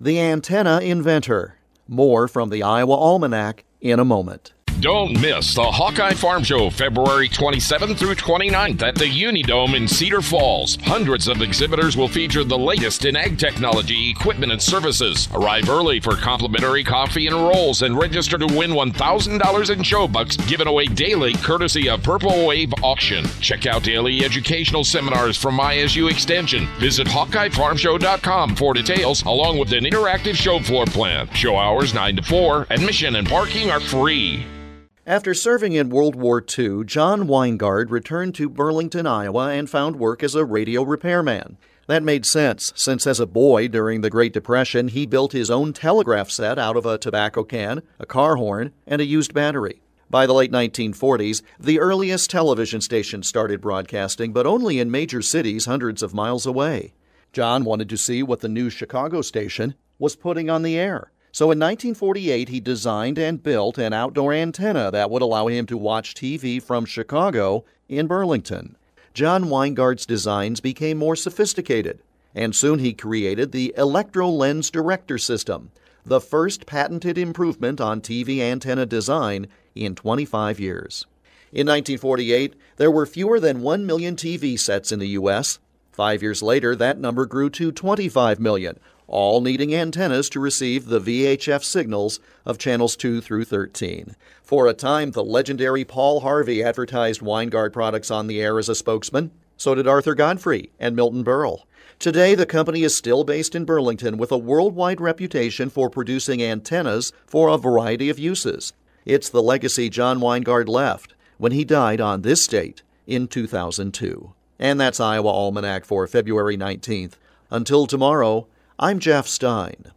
the antenna inventor. More from the Iowa Almanac in a moment. Don't miss the Hawkeye Farm Show February 27th through 29th at the Unidome in Cedar Falls. Hundreds of exhibitors will feature the latest in ag technology, equipment, and services. Arrive early for complimentary coffee and rolls and register to win $1,000 in show bucks given away daily courtesy of Purple Wave Auction. Check out daily educational seminars from ISU Extension. Visit HawkeyeFarmShow.com for details along with an interactive show floor plan. Show hours 9 to 4. Admission and parking are free. After serving in World War II, John Winegard returned to Burlington, Iowa, and found work as a radio repairman. That made sense, since as a boy during the Great Depression, he built his own telegraph set out of a tobacco can, a car horn, and a used battery. By the late 1940s, the earliest television stations started broadcasting, but only in major cities hundreds of miles away. John wanted to see what the new Chicago station was putting on the air. So in 1948, he designed and built an outdoor antenna that would allow him to watch TV from Chicago in Burlington. John Winegard's designs became more sophisticated, and soon he created the Electro Lens Director System, the first patented improvement on TV antenna design in 25 years. In 1948, there were fewer than 1 million TV sets in the U.S. Five years later, that number grew to 25 million, all needing antennas to receive the VHF signals of channels 2 through 13. For a time, the legendary Paul Harvey advertised Winegard products on the air as a spokesman. So did Arthur Godfrey and Milton Berle. Today, the company is still based in Burlington with a worldwide reputation for producing antennas for a variety of uses. It's the legacy John Winegard left when he died on this date in 2002. And that's Iowa Almanac for February 19th. Until tomorrow, I'm Jeff Stein.